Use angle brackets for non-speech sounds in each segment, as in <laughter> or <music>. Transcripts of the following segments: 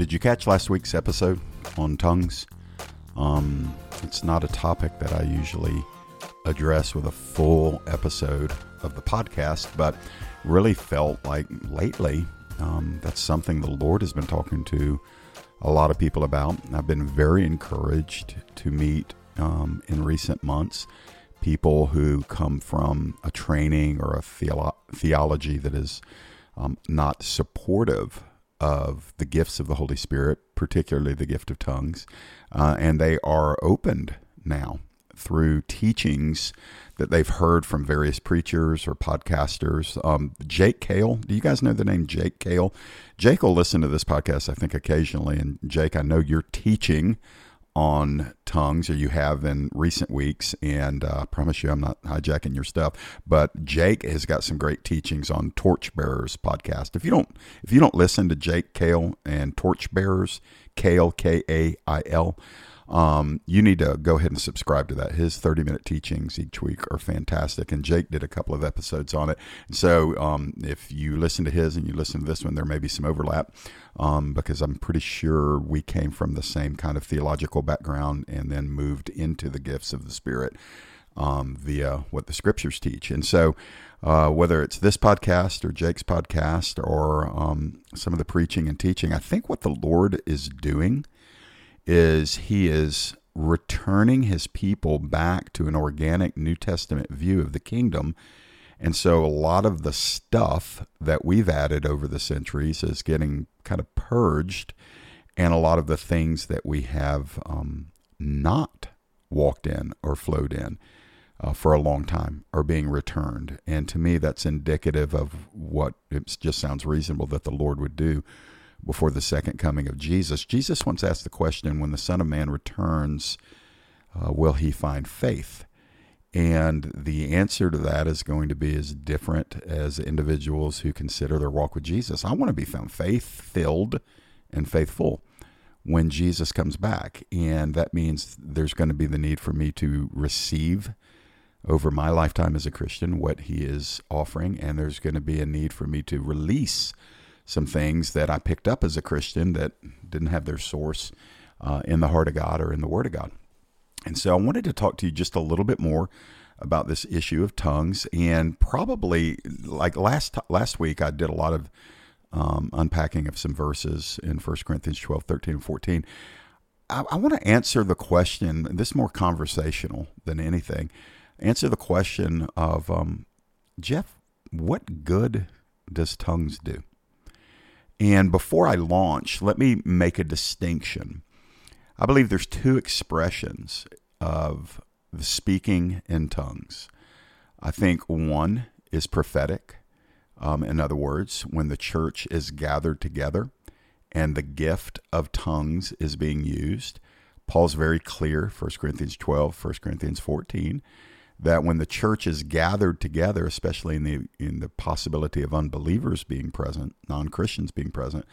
Did you catch last week's episode on tongues? Um, it's not a topic that I usually address with a full episode of the podcast, but really felt like lately um, that's something the Lord has been talking to a lot of people about. I've been very encouraged to meet um, in recent months people who come from a training or a theolo- theology that is um, not supportive of the gifts of the Holy Spirit, particularly the gift of tongues, uh, and they are opened now through teachings that they've heard from various preachers or podcasters. Um, Jake Kail, do you guys know the name Jake Kail? Jake will listen to this podcast, I think, occasionally. And Jake, I know you're teaching on tongues, or you have in recent weeks. And uh, I promise you, I'm not hijacking your stuff. But Jake has got some great teachings on Torchbearers podcast. If you don't, if you don't listen to Jake Kail and Torchbearers, Kail K A I L. Um, you need to go ahead and subscribe to that. His 30 minute teachings each week are fantastic. And Jake did a couple of episodes on it. So um, if you listen to his and you listen to this one, there may be some overlap um, because I'm pretty sure we came from the same kind of theological background and then moved into the gifts of the Spirit um, via what the scriptures teach. And so, uh, whether it's this podcast or Jake's podcast or um, some of the preaching and teaching, I think what the Lord is doing is He is returning His people back to an organic New Testament view of the kingdom. And so, a lot of the stuff that we've added over the centuries is getting kind of purged, and a lot of the things that we have um, not walked in or flowed in uh, for a long time are being returned. And to me, that's indicative of what it just sounds reasonable that the Lord would do before the second coming of Jesus. Jesus once asked the question when the Son of Man returns, uh, will he find faith? And the answer to that is going to be as different as individuals who consider their walk with Jesus. I want to be found faith filled and faithful when Jesus comes back. And that means there's going to be the need for me to receive over my lifetime as a Christian what he is offering. And there's going to be a need for me to release some things that I picked up as a Christian that didn't have their source uh, in the heart of God or in the Word of God. And so I wanted to talk to you just a little bit more about this issue of tongues, and probably like last last week, I did a lot of um, unpacking of some verses in 1 Corinthians 12, 13, and 14. I, I want to answer the question. This is more conversational than anything. Answer the question of um, Jeff. What good does tongues do? And before I launch, let me make a distinction. I believe there's two expressions of the speaking in tongues. I think one is prophetic. Um, in other words, when the church is gathered together and the gift of tongues is being used, Paul's very clear, 1 Corinthians 12, 1 Corinthians 14, that when the church is gathered together, especially in the in the possibility of unbelievers being present, non-Christians being present,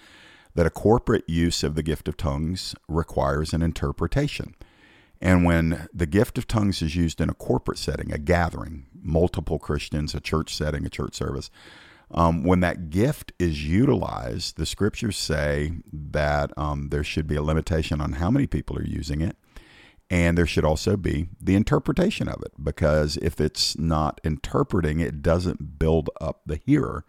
that a corporate use of the gift of tongues requires an interpretation. And when the gift of tongues is used in a corporate setting, a gathering, multiple Christians, a church setting, a church service, um, when that gift is utilized, the scriptures say that um, there should be a limitation on how many people are using it and there should also be the interpretation of it, because if it's not interpreting, it doesn't build up the hearer.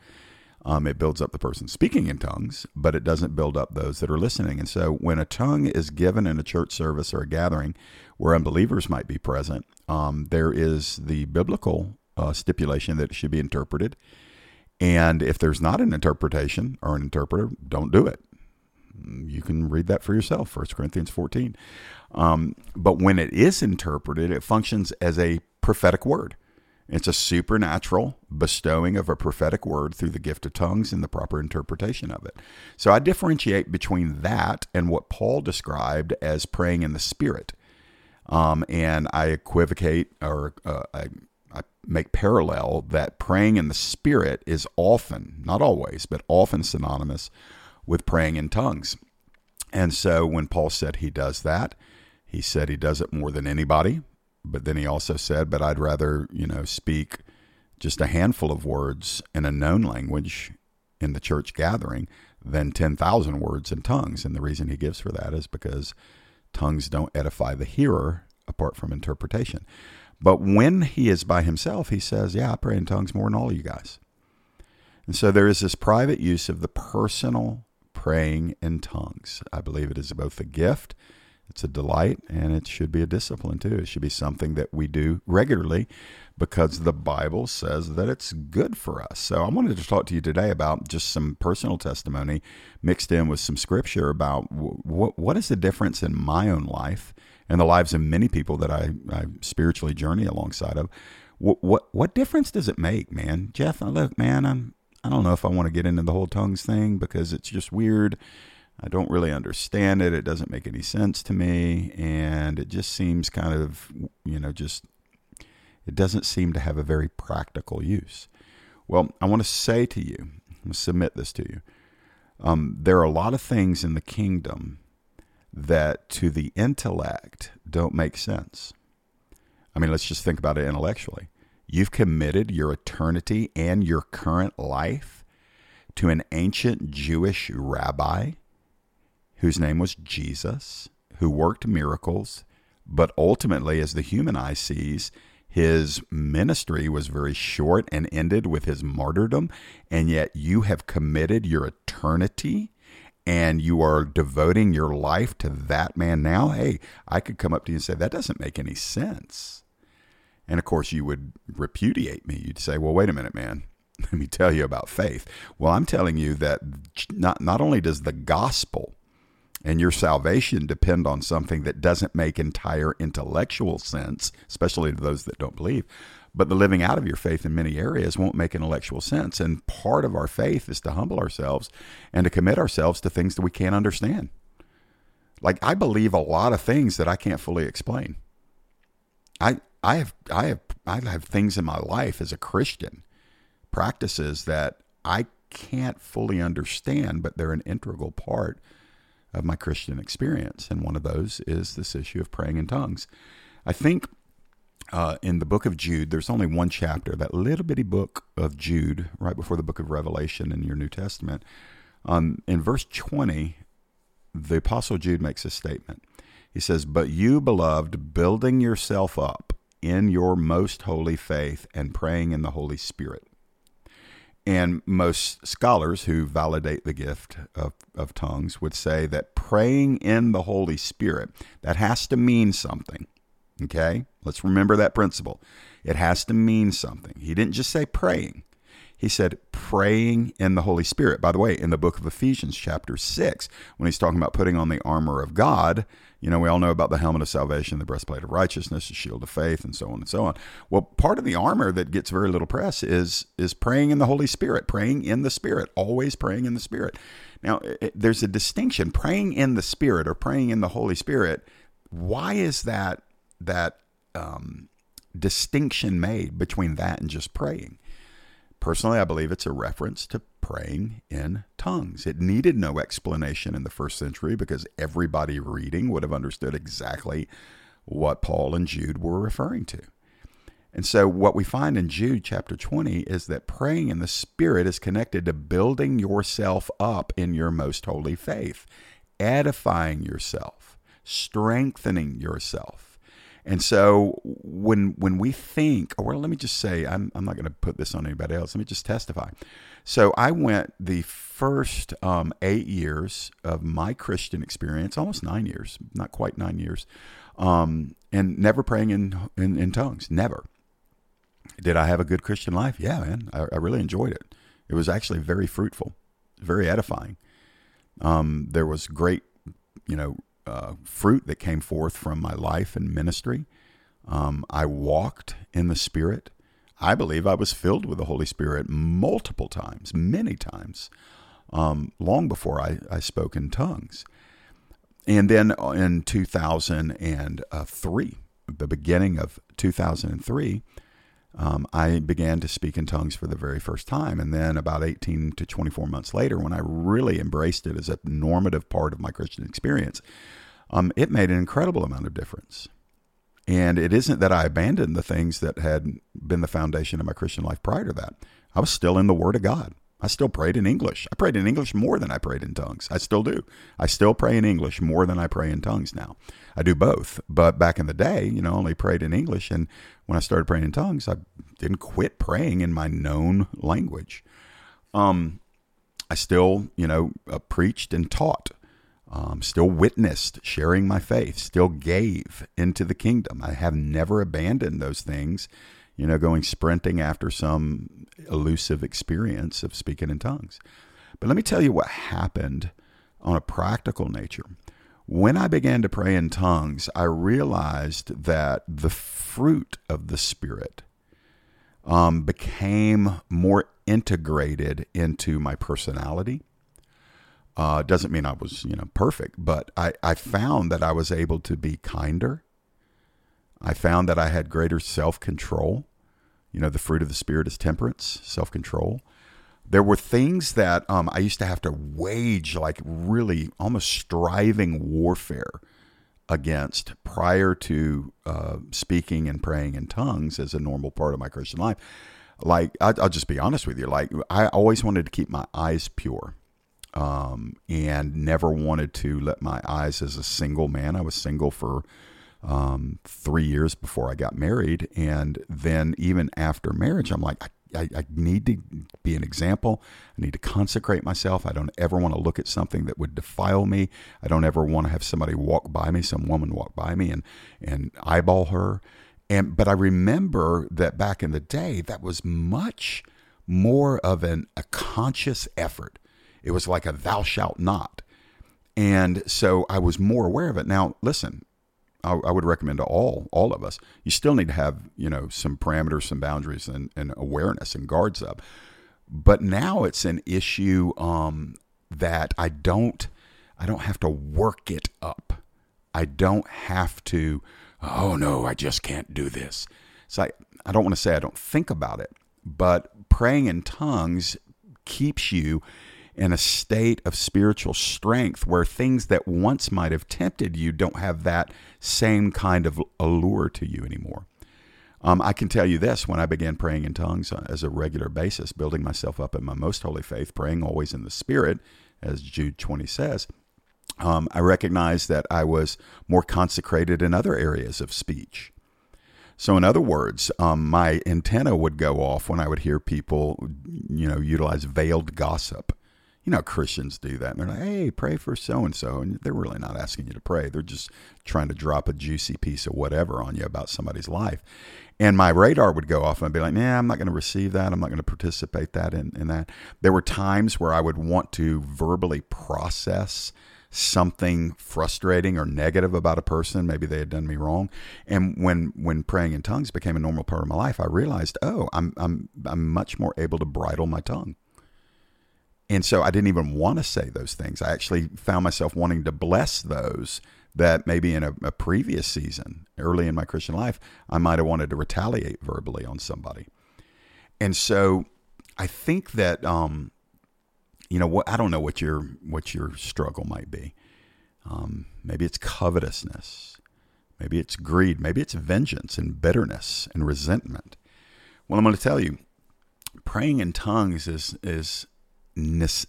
Um, it builds up the person speaking in tongues, but it doesn't build up those that are listening. And so, when a tongue is given in a church service or a gathering where unbelievers might be present, um, there is the biblical uh, stipulation that it should be interpreted. And if there's not an interpretation or an interpreter, don't do it. You can read that for yourself, 1 Corinthians 14. Um, but when it is interpreted, it functions as a prophetic word. It's a supernatural bestowing of a prophetic word through the gift of tongues and the proper interpretation of it. So I differentiate between that and what Paul described as praying in the Spirit. Um, and I equivocate or uh, I, I make parallel that praying in the Spirit is often, not always, but often synonymous with praying in tongues. And so when Paul said he does that, he said he does it more than anybody, but then he also said, but I'd rather, you know, speak just a handful of words in a known language in the church gathering than 10,000 words in tongues. And the reason he gives for that is because tongues don't edify the hearer apart from interpretation. But when he is by himself, he says, Yeah, I pray in tongues more than all of you guys. And so there is this private use of the personal praying in tongues. I believe it is both a gift, it's a delight, and it should be a discipline too. It should be something that we do regularly because the Bible says that it's good for us. So I wanted to talk to you today about just some personal testimony mixed in with some scripture about what what is the difference in my own life and the lives of many people that I, I spiritually journey alongside of. What, what what difference does it make, man? Jeff, look, man, I'm I don't know if I want to get into the whole tongues thing because it's just weird. I don't really understand it. It doesn't make any sense to me, and it just seems kind of, you know, just it doesn't seem to have a very practical use. Well, I want to say to you, submit this to you. Um, there are a lot of things in the kingdom that to the intellect don't make sense. I mean, let's just think about it intellectually. You've committed your eternity and your current life to an ancient Jewish rabbi whose name was Jesus, who worked miracles, but ultimately, as the human eye sees, his ministry was very short and ended with his martyrdom, and yet you have committed your eternity and you are devoting your life to that man now. Hey, I could come up to you and say, that doesn't make any sense. And of course, you would repudiate me. You'd say, well, wait a minute, man. <laughs> Let me tell you about faith. Well, I'm telling you that not, not only does the gospel and your salvation depend on something that doesn't make entire intellectual sense, especially to those that don't believe. But the living out of your faith in many areas won't make intellectual sense. And part of our faith is to humble ourselves and to commit ourselves to things that we can't understand. Like I believe a lot of things that I can't fully explain. I I have I have I have things in my life as a Christian, practices that I can't fully understand, but they're an integral part of my Christian experience. And one of those is this issue of praying in tongues. I think uh, in the book of Jude, there's only one chapter, that little bitty book of Jude, right before the book of Revelation in your New Testament. Um, in verse 20, the Apostle Jude makes a statement. He says, But you, beloved, building yourself up in your most holy faith and praying in the Holy Spirit. And most scholars who validate the gift of, of tongues would say that praying in the Holy Spirit, that has to mean something. Okay? Let's remember that principle. It has to mean something. He didn't just say praying. He said praying in the Holy Spirit. By the way, in the book of Ephesians, chapter 6, when he's talking about putting on the armor of God, you know, we all know about the helmet of salvation, the breastplate of righteousness, the shield of faith, and so on and so on. Well, part of the armor that gets very little press is is praying in the Holy Spirit, praying in the Spirit, always praying in the Spirit. Now, it, there's a distinction: praying in the Spirit or praying in the Holy Spirit. Why is that that um, distinction made between that and just praying? Personally, I believe it's a reference to praying in tongues. It needed no explanation in the first century because everybody reading would have understood exactly what Paul and Jude were referring to. And so, what we find in Jude chapter 20 is that praying in the Spirit is connected to building yourself up in your most holy faith, edifying yourself, strengthening yourself. And so when when we think, or let me just say, I'm, I'm not going to put this on anybody else. Let me just testify. So I went the first um, eight years of my Christian experience, almost nine years, not quite nine years, um, and never praying in, in, in tongues, never. Did I have a good Christian life? Yeah, man, I, I really enjoyed it. It was actually very fruitful, very edifying. Um, there was great, you know, uh, fruit that came forth from my life and ministry. Um, I walked in the Spirit. I believe I was filled with the Holy Spirit multiple times, many times, um, long before I, I spoke in tongues. And then in 2003, the beginning of 2003, um, I began to speak in tongues for the very first time. And then about 18 to 24 months later, when I really embraced it as a normative part of my Christian experience, um, it made an incredible amount of difference. And it isn't that I abandoned the things that had been the foundation of my Christian life prior to that. I was still in the Word of God. I still prayed in English. I prayed in English more than I prayed in tongues. I still do. I still pray in English more than I pray in tongues now. I do both. But back in the day, you know, I only prayed in English. And when I started praying in tongues, I didn't quit praying in my known language. Um, I still, you know, uh, preached and taught, um, still witnessed, sharing my faith, still gave into the kingdom. I have never abandoned those things, you know, going sprinting after some elusive experience of speaking in tongues. But let me tell you what happened on a practical nature. When I began to pray in tongues, I realized that the fruit of the Spirit um, became more integrated into my personality. Uh, doesn't mean I was, you know, perfect, but I, I found that I was able to be kinder. I found that I had greater self control. You know, the fruit of the Spirit is temperance, self control. There were things that um, I used to have to wage, like really almost striving warfare against prior to uh, speaking and praying in tongues as a normal part of my Christian life. Like, I, will just be honest with you. Like, I always wanted to keep my eyes pure um, and never wanted to let my eyes as a single man. I was single for um, three years before I got married. And then even after marriage, I'm like, I, I, I, need to be an example. I need to consecrate myself. I don't ever want to look at something that would defile me. I don't ever want to have somebody walk by me, some woman walk by me and, and eyeball her. And, but I remember that back in the day, that was much more of an, a conscious effort. It was like a thou shalt not. And so I was more aware of it. Now, listen, I, I, would recommend to all all of us. You still need to have you know some parameters, some boundaries, and, and awareness and guards up. But now it's an issue um, that I don't I don't have to work it up. I don't have to. Oh no, I just can't do this. So I, I don't want to say I don't think about it, but praying in tongues keeps you in a state of spiritual strength where things that once might have tempted you don't have that same kind of allure to you anymore. Um, I can tell you this when I began praying in tongues uh, as a regular basis, building myself up in my most holy faith, praying always in the Spirit, as Jude 20 says, um, I recognized that I was more consecrated in other areas of speech. So, in other words, um, my antenna would go off when I would hear people, you know, utilize veiled gossip you know, Christians do that. And they're like, hey, pray for so and so. And they're really not asking you to pray. They're just trying to drop a juicy piece of whatever on you about somebody's life. And my radar would go off and I'd be like, nah, I'm not going to receive that. I'm not going to participate that in, in that. There were times where I would want to verbally process something frustrating or negative about a person maybe they had done me wrong and when when praying in tongues became a normal part of my life i realized oh i'm i'm i'm much more able to bridle my tongue and so I didn't even want to say those things. I actually found myself wanting to bless those that maybe in a, a previous season, early in my Christian life, I might have wanted to retaliate verbally on somebody. And so I think that, um, you know, what I don't know what your what your struggle might be. Um, maybe it's covetousness. Maybe it's greed. Maybe it's vengeance and bitterness and resentment. Well, I'm going to tell you, praying in tongues is is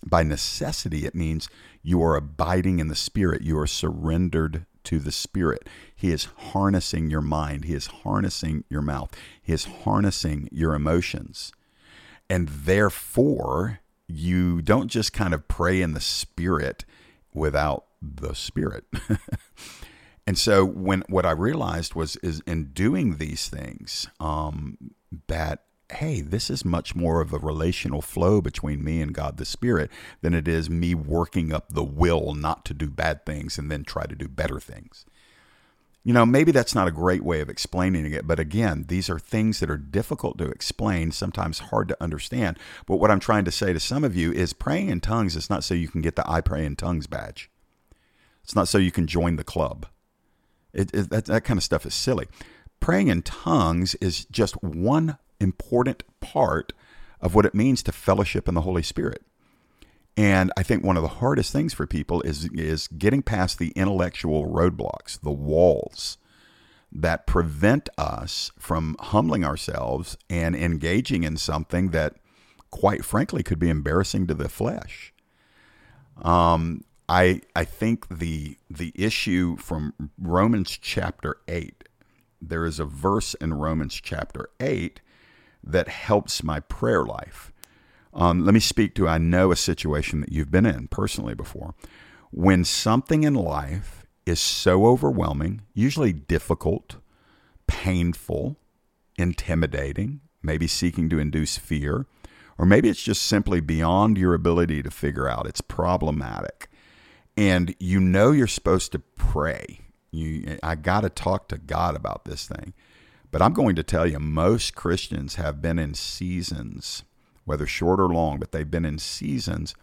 by necessity, it means you are abiding in the Spirit. You are surrendered to the Spirit. He is harnessing your mind. He is harnessing your mouth. He is harnessing your emotions. And therefore, you don't just kind of pray in the Spirit without the Spirit. <laughs> and so, when what I realized was, is in doing these things, um, that hey, this is much more of a relational flow between me and God the Spirit than it is me working up the will not to do bad things and then try to do better things. You know, maybe that's not a great way of explaining it, but again, these are things that are difficult to explain, sometimes hard to understand. But what I'm trying to say to some of you is praying in tongues is not so you can get the I pray in tongues badge. It's not so you can join the club. It, it, that, that kind of stuff is silly. Praying in tongues is just one important part of what it means to fellowship in the Holy Spirit. And I think one of the hardest things for people is is getting past the intellectual roadblocks, the walls that prevent us from humbling ourselves and engaging in something that quite frankly, could be embarrassing to the flesh. Um, I I think the the issue from Romans chapter eight, there is a verse in Romans chapter eight that helps my prayer life. Um, let me speak to I know a situation that you've been in personally before. When something in life is so overwhelming, usually difficult, painful, intimidating, maybe seeking to induce fear, or maybe it's just simply beyond your ability to figure out. It's problematic. And you know you're supposed to pray. You I got to talk to God about this thing. But I'm going to tell you most Christians have been in seasons, whether short or long, but they've been in seasons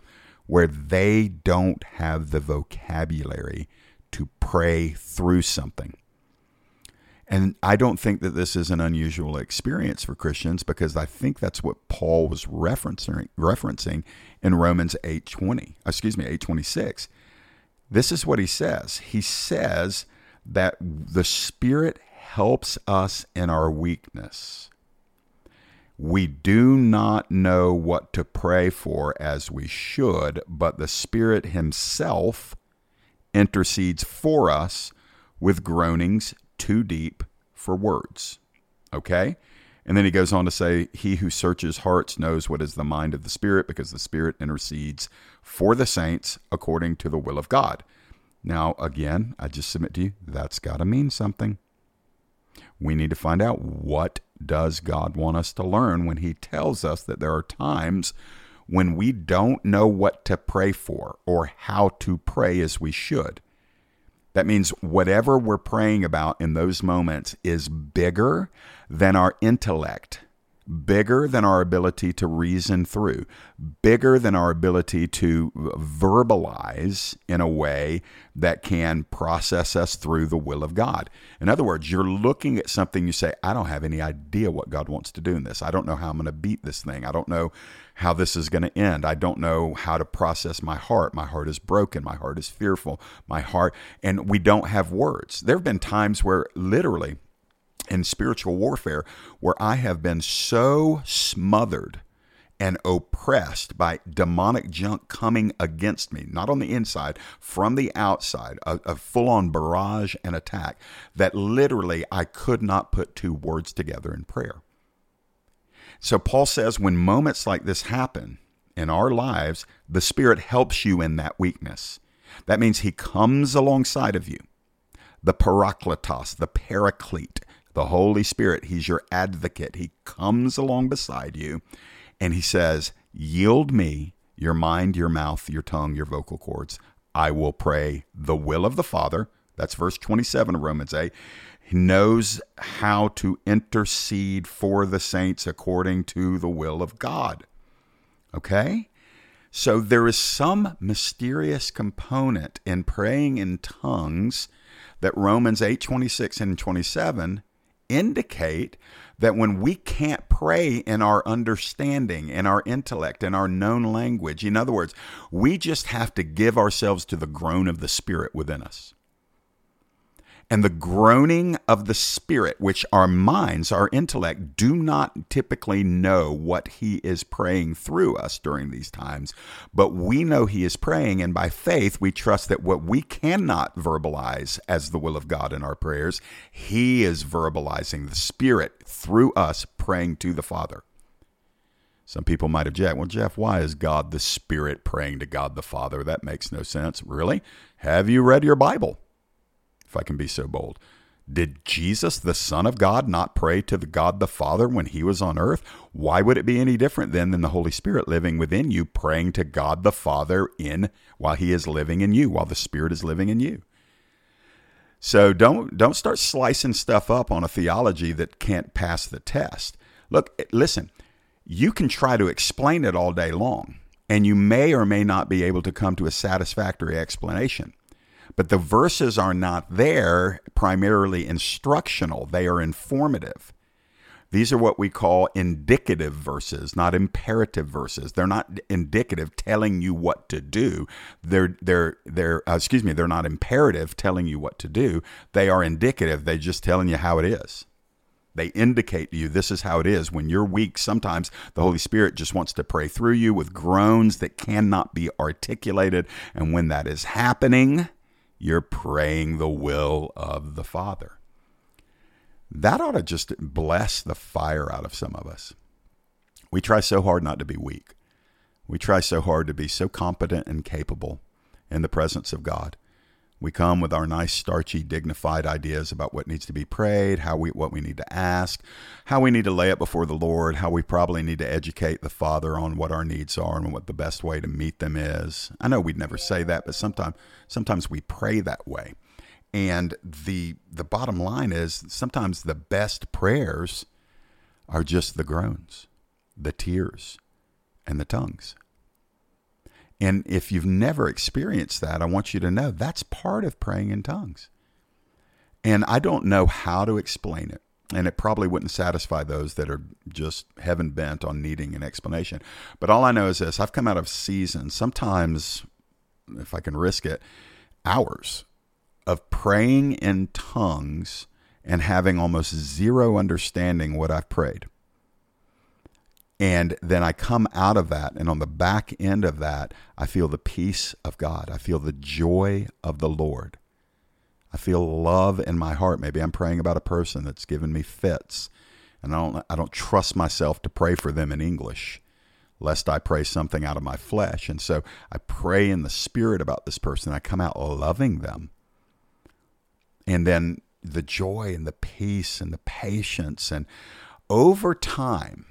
where they don't have the vocabulary to pray through something. And I don't think that this is an unusual experience for Christians because I think that's what Paul was referencing referencing in Romans 8:20. Excuse me, 8:26. This is what he says. He says that the Spirit helps us in our weakness. We do not know what to pray for as we should, but the Spirit Himself intercedes for us with groanings too deep for words. Okay? And then he goes on to say, He who searches hearts knows what is the mind of the Spirit, because the Spirit intercedes for the saints according to the will of God. Now, again, I just submit to you, that's got to mean something. We need to find out what does God want us to learn when he tells us that there are times when we don't know what to pray for or how to pray as we should. That means whatever we're praying about in those moments is bigger than our intellect bigger than our ability to reason through, bigger than our ability to verbalize in a way that can process us through the will of God. In other words, you're looking at something you say, I don't have any idea what God wants to do in this. I don't know how I'm going to beat this thing. I don't know how this is going to end. I don't know how to process my heart. My heart is broken. My heart is fearful. My heart, and we don't have words. There have been times where literally, in spiritual warfare where I have been so smothered and oppressed by demonic junk coming against me, not on the inside, from the outside, a, a full on barrage and attack, that literally I could not put two words together in prayer. So Paul says when moments like this happen in our lives, the Spirit helps you in that weakness. That means He comes alongside of you. The parakletos, the paraclete, the Holy Spirit. He's your advocate. He comes along beside you and he says, Yield me your mind, your mouth, your tongue, your vocal cords. I will pray the will of the Father. That's verse 27 of Romans 8. He knows how to intercede for the saints according to the will of God. Okay? So there is some mysterious component in praying in tongues that Romans 8 26 and 27 indicate that when we can't pray in our understanding, in our intellect, in our known language, in other words, we just have to give ourselves to the groan of the Spirit within us and the groaning of the Spirit, which our minds, our intellect, do not typically know what He is praying through us during these times. But we know He is praying, and by faith, we trust that what we cannot verbalize as the will of God in our prayers, He is verbalizing the Spirit through us praying to the Father. Some people might object, well, Jeff, why is God the Spirit praying to God the Father? That makes no sense. Really? Have you read your Bible? I can be so bold. Did Jesus, the Son of God, not pray to the God the Father when he was on earth? Why would it be any different then than the Holy Spirit living within you, praying to God the Father in while he is living in you, while the Spirit is living in you? So don't don't start slicing stuff up on a theology that can't pass the test. Look, listen, you can try to explain it all day long, and you may or may not be able to come to a satisfactory explanation. But the verses are not there primarily instructional, they are informative. These are what we call indicative verses, not imperative verses. They're not indicative telling you what to do. They're they're they're uh, excuse me, they're not imperative telling you what to do. They are indicative. They're just telling you how it is. They indicate to you this is how it is. When you're weak, sometimes the Holy Spirit just wants to pray through you with groans that cannot be articulated. And when that is happening, you're praying the will of the Father. That ought to just bless the fire out of some of us. We try so hard not to be weak. We try so hard to be so competent and capable in the presence of God. We come with our nice, starchy, dignified ideas about what needs to be prayed, how we, what we need to ask, how we need to lay it before the Lord, how we probably need to educate the Father on what our needs are and what the best way to meet them is. I know we'd never say that, but sometimes, sometimes we pray that way. And the the bottom line is sometimes the best prayers are just the groans, the tears, and the tongues. And if you've never experienced that, I want you to know that's part of praying in tongues. And I don't know how to explain it. And it probably wouldn't satisfy those that are just heaven bent on needing an explanation. But all I know is this I've come out of seasons, sometimes, if I can risk it, hours of praying in tongues and having almost zero understanding what I've prayed. And then I come out of that, and on the back end of that, I feel the peace of God. I feel the joy of the Lord. I feel love in my heart. Maybe I'm praying about a person that's given me fits, and I don't, I don't trust myself to pray for them in English, lest I pray something out of my flesh. And so I pray in the spirit about this person. I come out loving them. And then the joy and the peace and the patience. And over time,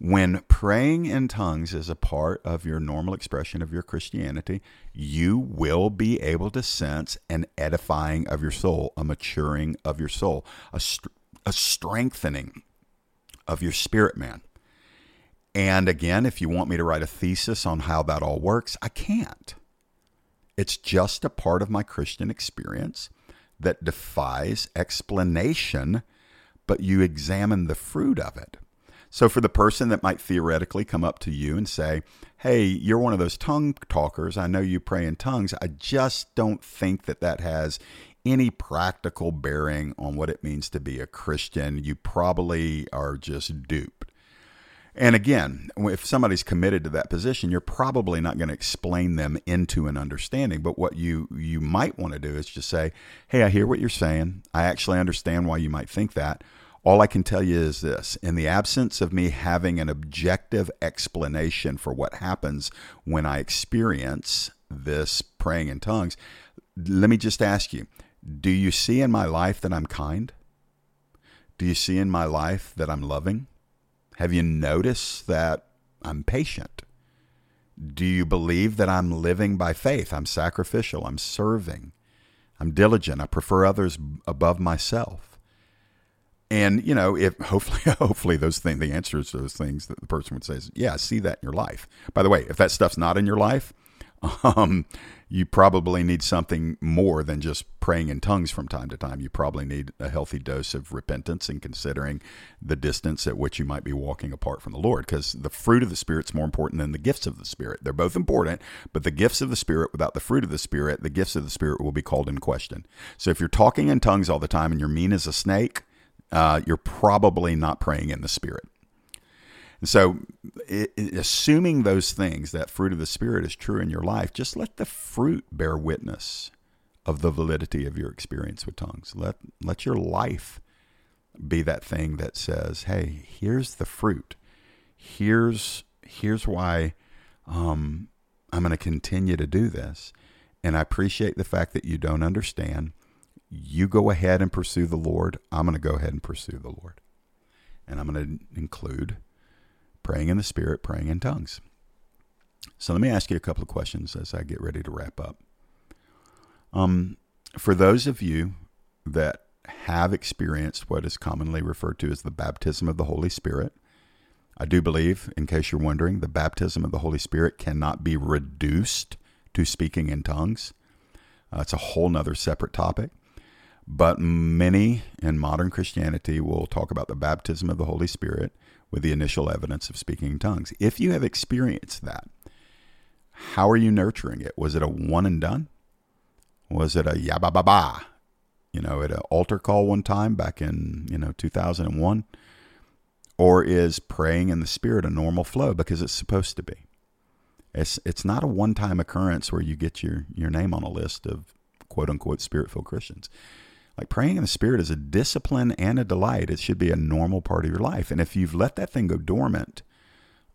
when praying in tongues is a part of your normal expression of your Christianity, you will be able to sense an edifying of your soul, a maturing of your soul, a, a strengthening of your spirit man. And again, if you want me to write a thesis on how that all works, I can't. It's just a part of my Christian experience that defies explanation, but you examine the fruit of it. So, for the person that might theoretically come up to you and say, Hey, you're one of those tongue talkers. I know you pray in tongues. I just don't think that that has any practical bearing on what it means to be a Christian. You probably are just duped. And again, if somebody's committed to that position, you're probably not going to explain them into an understanding. But what you you might want to do is just say, "Hey, I hear what you're saying. I actually understand why you might think that. All I can tell you is this in the absence of me having an objective explanation for what happens when I experience this praying in tongues, let me just ask you do you see in my life that I'm kind? Do you see in my life that I'm loving? Have you noticed that I'm patient? Do you believe that I'm living by faith? I'm sacrificial. I'm serving. I'm diligent. I prefer others above myself. And you know, if <laughs> hopefully, hopefully those things, the answers to those things that the person would say is, yeah, I see that in your life. By the way, if that stuff's not in your life, <laughs> um, you probably need something more than just praying in tongues from time to time. You probably need a healthy dose of repentance and considering the distance at which you might be walking apart from the Lord. Because the fruit of the Spirit's more important than the gifts of the Spirit. They're both important, but the gifts of the Spirit without the fruit of the Spirit, the gifts of the Spirit will be called in question. So if you're talking in tongues all the time and you're mean as a snake, uh, you're probably not praying in the Spirit. And so, it, it, assuming those things, that fruit of the Spirit is true in your life, just let the fruit bear witness of the validity of your experience with tongues. Let let your life be that thing that says, "Hey, here's the fruit. Here's here's why um, I'm going to continue to do this." And I appreciate the fact that you don't understand you go ahead and pursue the Lord. I'm going to go ahead and pursue the Lord. And I'm going to include praying in the Spirit, praying in tongues. So let me ask you a couple of questions as I get ready to wrap up. Um, for those of you that have experienced what is commonly referred to as the baptism of the Holy Spirit, I do believe, in case you're wondering, the baptism of the Holy Spirit cannot be reduced to speaking in tongues. Uh, it's a whole nother separate topic. But many in modern Christianity will talk about the baptism of the Holy Spirit with the initial evidence of speaking in tongues. If you have experienced that, how are you nurturing it? Was it a one and done? Was it a ya ba ba ba? you know, at an altar call one time back in, you know, 2001? Or is praying in the Spirit a normal flow because it's supposed to be? It's, it's not a one time occurrence where you get your, your name on a list of quote unquote spirit filled Christians. Like praying in the Spirit is a discipline and a delight. It should be a normal part of your life. And if you've let that thing go dormant,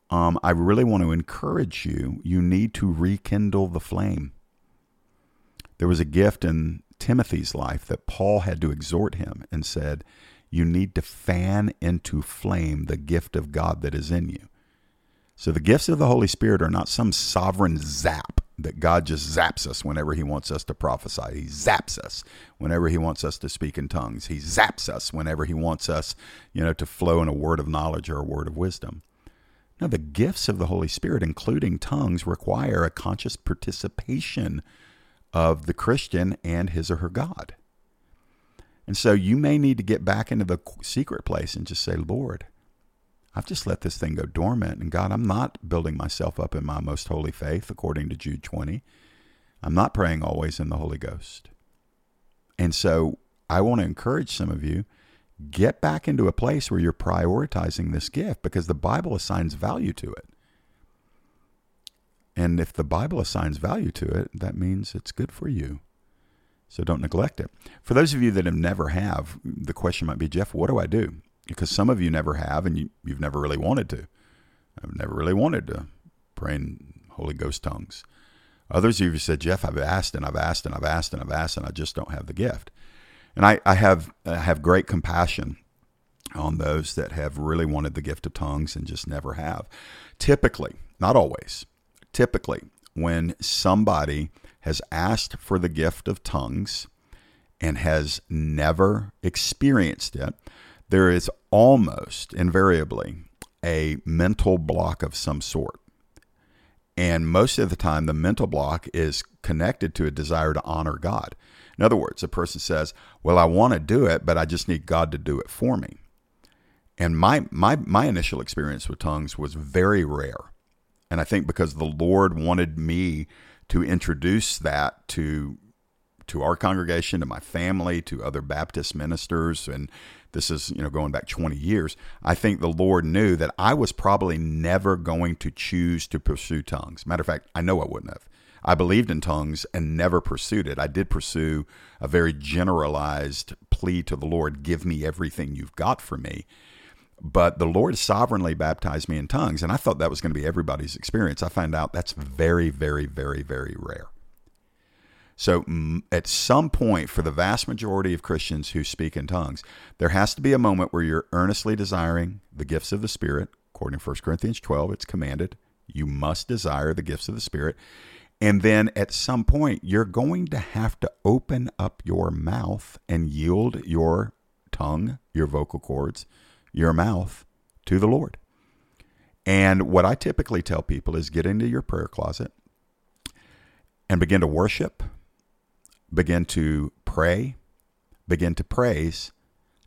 um, I really want to encourage you. You need to rekindle the flame. There was a gift in Timothy's life that Paul had to exhort him and said, You need to fan into flame the gift of God that is in you. So the gifts of the Holy Spirit are not some sovereign zap that God just zaps us whenever He wants us to prophesy. He zaps us whenever He wants us to speak in tongues. He zaps us whenever He wants us, you know, to flow in a word of knowledge or a word of wisdom. Now, the gifts of the Holy Spirit, including tongues, require a conscious participation of the Christian and his or her God. And so you may need to get back into the secret place and just say, Lord, I've just let this thing go dormant. And God, I'm not building myself up in my most holy faith, according to Jude 20. I'm not praying always in the Holy Ghost. And so I want to encourage some of you get back into a place where you're prioritizing this gift because the Bible assigns value to it. And if the Bible assigns value to it, that means it's good for you. So don't neglect it. For those of you that have never have, the question might be, Jeff, what do I do? Because some of you never have and you, you've never really wanted to. I've never really wanted to pray in Holy Ghost tongues. Others of you have said, Jeff, I've asked and I've asked and I've asked and I've asked and I just don't have the gift. And I, I have I have great compassion on those that have really wanted the gift of tongues and just never have. Typically, not always, typically, when somebody has asked for the gift of tongues and has never experienced it, there is almost invariably a mental block of some sort. And most of the time, the mental block is connected to a desire to honor God. In other words, a person says, Well, I want to do it, but I just need God to do it for me. And my, my, my initial experience with tongues was very rare. And I think because the Lord wanted me to introduce that to to our congregation, to my family, to other Baptist ministers, and this is you know going back 20 years i think the lord knew that i was probably never going to choose to pursue tongues. Matter of fact i know i wouldn't have. I believed in tongues and never pursued it. I did pursue a very generalized plea to the lord give me everything you've got for me. But the lord sovereignly baptized me in tongues and i thought that was going to be everybody's experience. I find out that's very very very very rare so, at some point, for the vast majority of Christians who speak in tongues, there has to be a moment where you're earnestly desiring the gifts of the Spirit. According to 1 Corinthians 12, it's commanded. You must desire the gifts of the Spirit. And then at some point, you're going to have to open up your mouth and yield your tongue, your vocal cords, your mouth to the Lord. And what I typically tell people is get into your prayer closet and begin to worship begin to pray, begin to praise.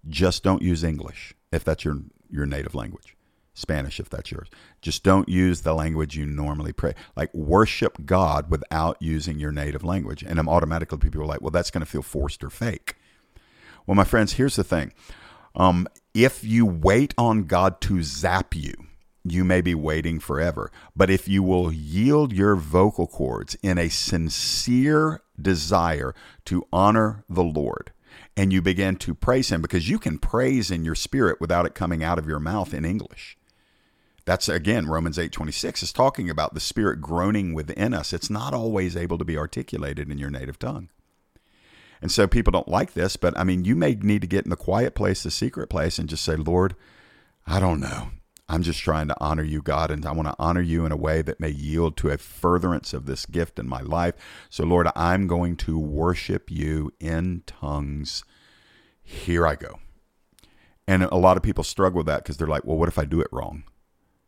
Just don't use English if that's your, your native language. Spanish if that's yours. Just don't use the language you normally pray. Like worship God without using your native language. And I'm automatically people are like, well, that's going to feel forced or fake. Well, my friends, here's the thing. Um, if you wait on God to zap you, you may be waiting forever. But if you will yield your vocal cords in a sincere desire to honor the Lord, and you begin to praise Him, because you can praise in your spirit without it coming out of your mouth in English. That's again, Romans 8 26 is talking about the Spirit groaning within us. It's not always able to be articulated in your native tongue. And so people don't like this, but I mean, you may need to get in the quiet place, the secret place, and just say, Lord, I don't know. I'm just trying to honor you, God, and I want to honor you in a way that may yield to a furtherance of this gift in my life. So, Lord, I'm going to worship you in tongues. Here I go. And a lot of people struggle with that because they're like, well, what if I do it wrong?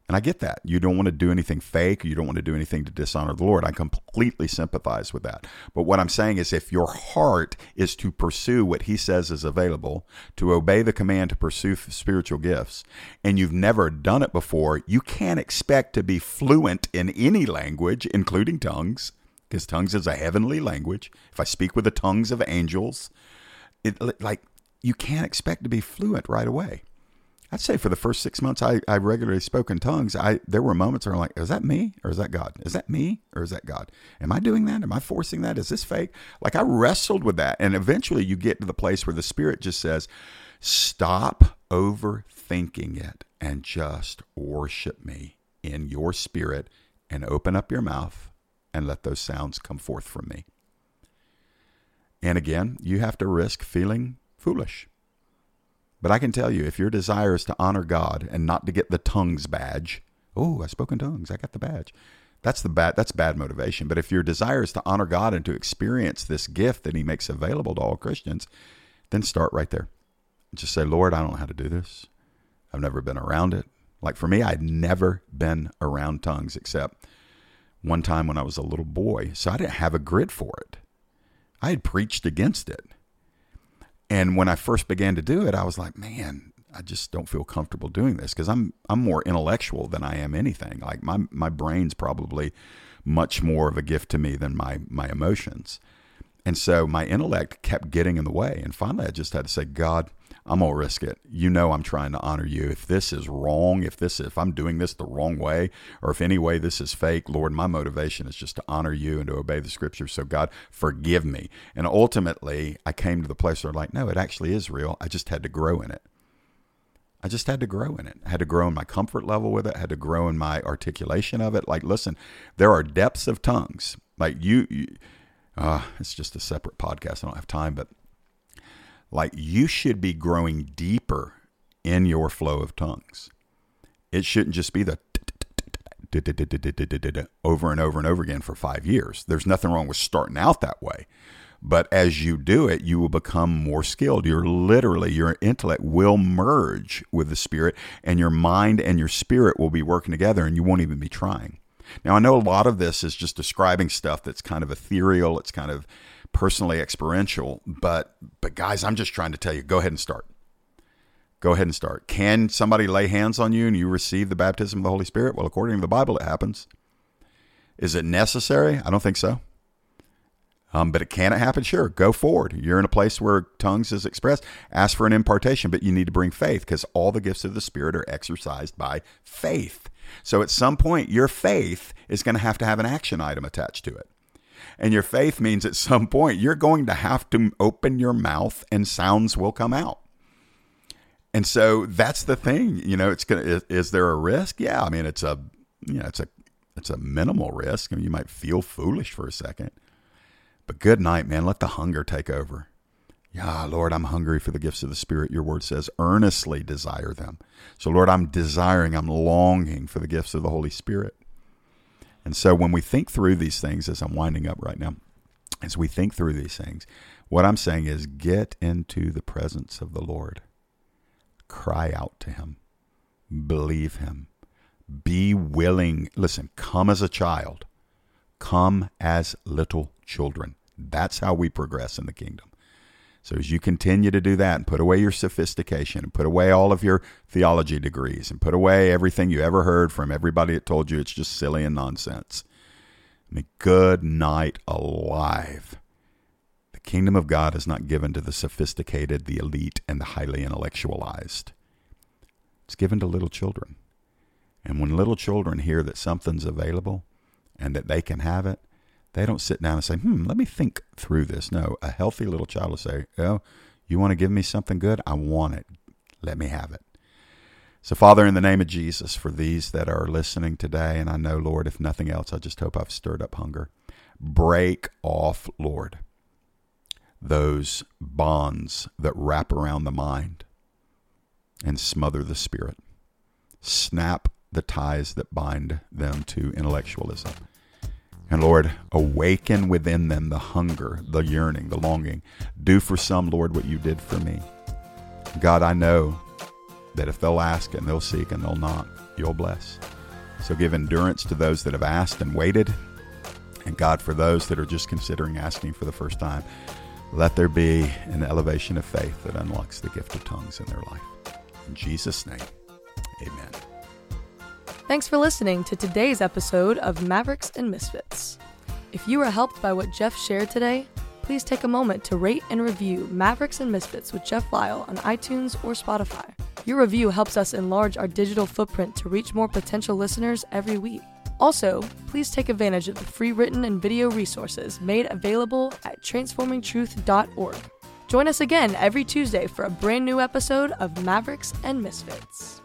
And I get that. You don't want to do anything fake. You don't want to do anything to dishonor the Lord. I completely sympathize with that. But what I'm saying is if your heart is to pursue what he says is available, to obey the command to pursue spiritual gifts, and you've never done it before, you can't expect to be fluent in any language, including tongues, because tongues is a heavenly language. If I speak with the tongues of angels, it like you can't expect to be fluent right away. I'd say for the first six months I, I regularly spoke in tongues, I there were moments where I'm like, is that me or is that God? Is that me or is that God? Am I doing that? Am I forcing that? Is this fake? Like I wrestled with that. And eventually you get to the place where the Spirit just says, stop overthinking it and just worship me in your spirit and open up your mouth and let those sounds come forth from me. And again, you have to risk feeling foolish. But I can tell you, if your desire is to honor God and not to get the tongues badge, oh, I spoke in tongues, I got the badge. That's the bad that's bad motivation. But if your desire is to honor God and to experience this gift that he makes available to all Christians, then start right there. Just say, Lord, I don't know how to do this. I've never been around it. Like for me, I'd never been around tongues except one time when I was a little boy. So I didn't have a grid for it. I had preached against it. And when I first began to do it, I was like, man, I just don't feel comfortable doing this because I'm I'm more intellectual than I am anything. Like my my brain's probably much more of a gift to me than my my emotions. And so my intellect kept getting in the way. And finally I just had to say, God, I'm gonna risk it. You know I'm trying to honor you. If this is wrong, if this if I'm doing this the wrong way, or if any way this is fake, Lord, my motivation is just to honor you and to obey the scriptures. So God, forgive me. And ultimately I came to the place where I'm like, no, it actually is real. I just had to grow in it. I just had to grow in it. I had to grow in my comfort level with it. I had to grow in my articulation of it. Like, listen, there are depths of tongues. Like you, you uh, it's just a separate podcast. I don't have time, but like you should be growing deeper in your flow of tongues. It shouldn't just be the over and over and over again for five years. There's nothing wrong with starting out that way. But as you do it, you will become more skilled. You're literally, your intellect will merge with the spirit, and your mind and your spirit will be working together, and you won't even be trying. Now, I know a lot of this is just describing stuff that's kind of ethereal. It's kind of personally experiential. But but guys, I'm just trying to tell you, go ahead and start. Go ahead and start. Can somebody lay hands on you and you receive the baptism of the Holy Spirit? Well, according to the Bible, it happens. Is it necessary? I don't think so. Um, but it can it happen? Sure. Go forward. You're in a place where tongues is expressed. Ask for an impartation, but you need to bring faith because all the gifts of the Spirit are exercised by faith. So at some point, your faith is going to have to have an action item attached to it. And your faith means at some point you're going to have to open your mouth and sounds will come out. And so that's the thing, you know, it's going to, is, is there a risk? Yeah. I mean, it's a, you know, it's a, it's a minimal risk. I mean, you might feel foolish for a second, but good night, man. Let the hunger take over. Yeah, Lord, I'm hungry for the gifts of the Spirit. Your word says, earnestly desire them. So, Lord, I'm desiring, I'm longing for the gifts of the Holy Spirit. And so when we think through these things, as I'm winding up right now, as we think through these things, what I'm saying is get into the presence of the Lord. Cry out to Him. Believe Him. Be willing. Listen, come as a child. Come as little children. That's how we progress in the kingdom. So as you continue to do that and put away your sophistication and put away all of your theology degrees and put away everything you ever heard from everybody that told you it's just silly and nonsense. I mean, good night alive. The kingdom of God is not given to the sophisticated, the elite, and the highly intellectualized. It's given to little children. And when little children hear that something's available and that they can have it, they don't sit down and say, hmm, let me think through this. No, a healthy little child will say, oh, you want to give me something good? I want it. Let me have it. So, Father, in the name of Jesus, for these that are listening today, and I know, Lord, if nothing else, I just hope I've stirred up hunger. Break off, Lord, those bonds that wrap around the mind and smother the spirit. Snap the ties that bind them to intellectualism. And Lord, awaken within them the hunger, the yearning, the longing. Do for some, Lord, what you did for me. God, I know that if they'll ask and they'll seek and they'll knock, you'll bless. So give endurance to those that have asked and waited. And God, for those that are just considering asking for the first time, let there be an elevation of faith that unlocks the gift of tongues in their life. In Jesus' name, amen. Thanks for listening to today's episode of Mavericks and Misfits. If you were helped by what Jeff shared today, please take a moment to rate and review Mavericks and Misfits with Jeff Lyle on iTunes or Spotify. Your review helps us enlarge our digital footprint to reach more potential listeners every week. Also, please take advantage of the free written and video resources made available at transformingtruth.org. Join us again every Tuesday for a brand new episode of Mavericks and Misfits.